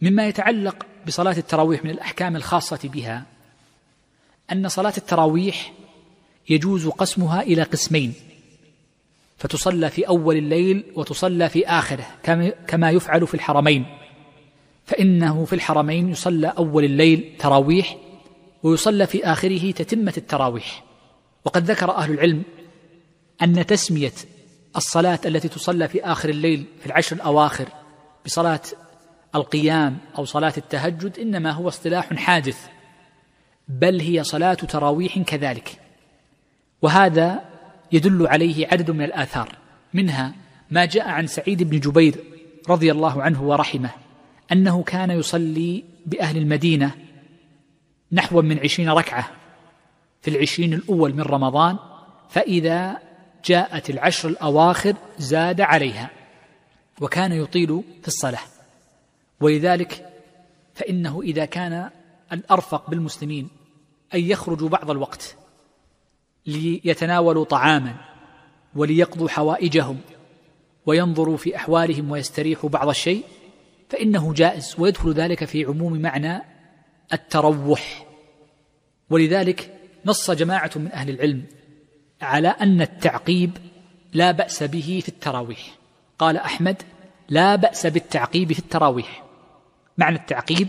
مما يتعلق بصلاة التراويح من الأحكام الخاصة بها أن صلاة التراويح يجوز قسمها إلى قسمين فتصلى في أول الليل وتصلى في آخره كما يفعل في الحرمين. فإنه في الحرمين يصلى أول الليل تراويح ويصلى في آخره تتمة التراويح. وقد ذكر أهل العلم أن تسمية الصلاة التي تصلى في آخر الليل في العشر الأواخر بصلاة القيام أو صلاة التهجد إنما هو اصطلاح حادث بل هي صلاة تراويح كذلك. وهذا يدل عليه عدد من الآثار منها ما جاء عن سعيد بن جبير رضي الله عنه ورحمه أنه كان يصلي بأهل المدينة نحو من عشرين ركعة في العشرين الأول من رمضان فإذا جاءت العشر الأواخر زاد عليها وكان يطيل في الصلاة. ولذلك فإنه إذا كان الأرفق بالمسلمين أن يخرجوا بعض الوقت ليتناولوا طعاما وليقضوا حوائجهم وينظروا في أحوالهم ويستريحوا بعض الشيء فإنه جائز ويدخل ذلك في عموم معنى التروح. ولذلك نص جماعة من أهل العلم على أن التعقيب لا بأس به في التراويح. قال أحمد لا بأس بالتعقيب في التراويح. معنى التعقيب؟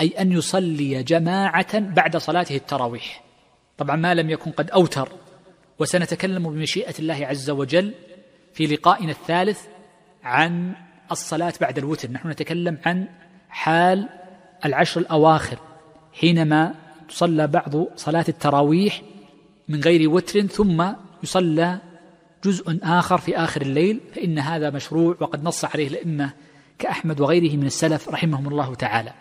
أي أن يصلي جماعة بعد صلاته التراويح. طبعا ما لم يكن قد أوتر. وسنتكلم بمشيئة الله عز وجل في لقائنا الثالث عن الصلاة بعد الوتر. نحن نتكلم عن حال العشر الأواخر حينما تصلى بعض صلاة التراويح من غير وتر ثم يصلى جزء آخر في آخر الليل فإن هذا مشروع وقد نص عليه الأئمة كأحمد وغيره من السلف رحمهم الله تعالى.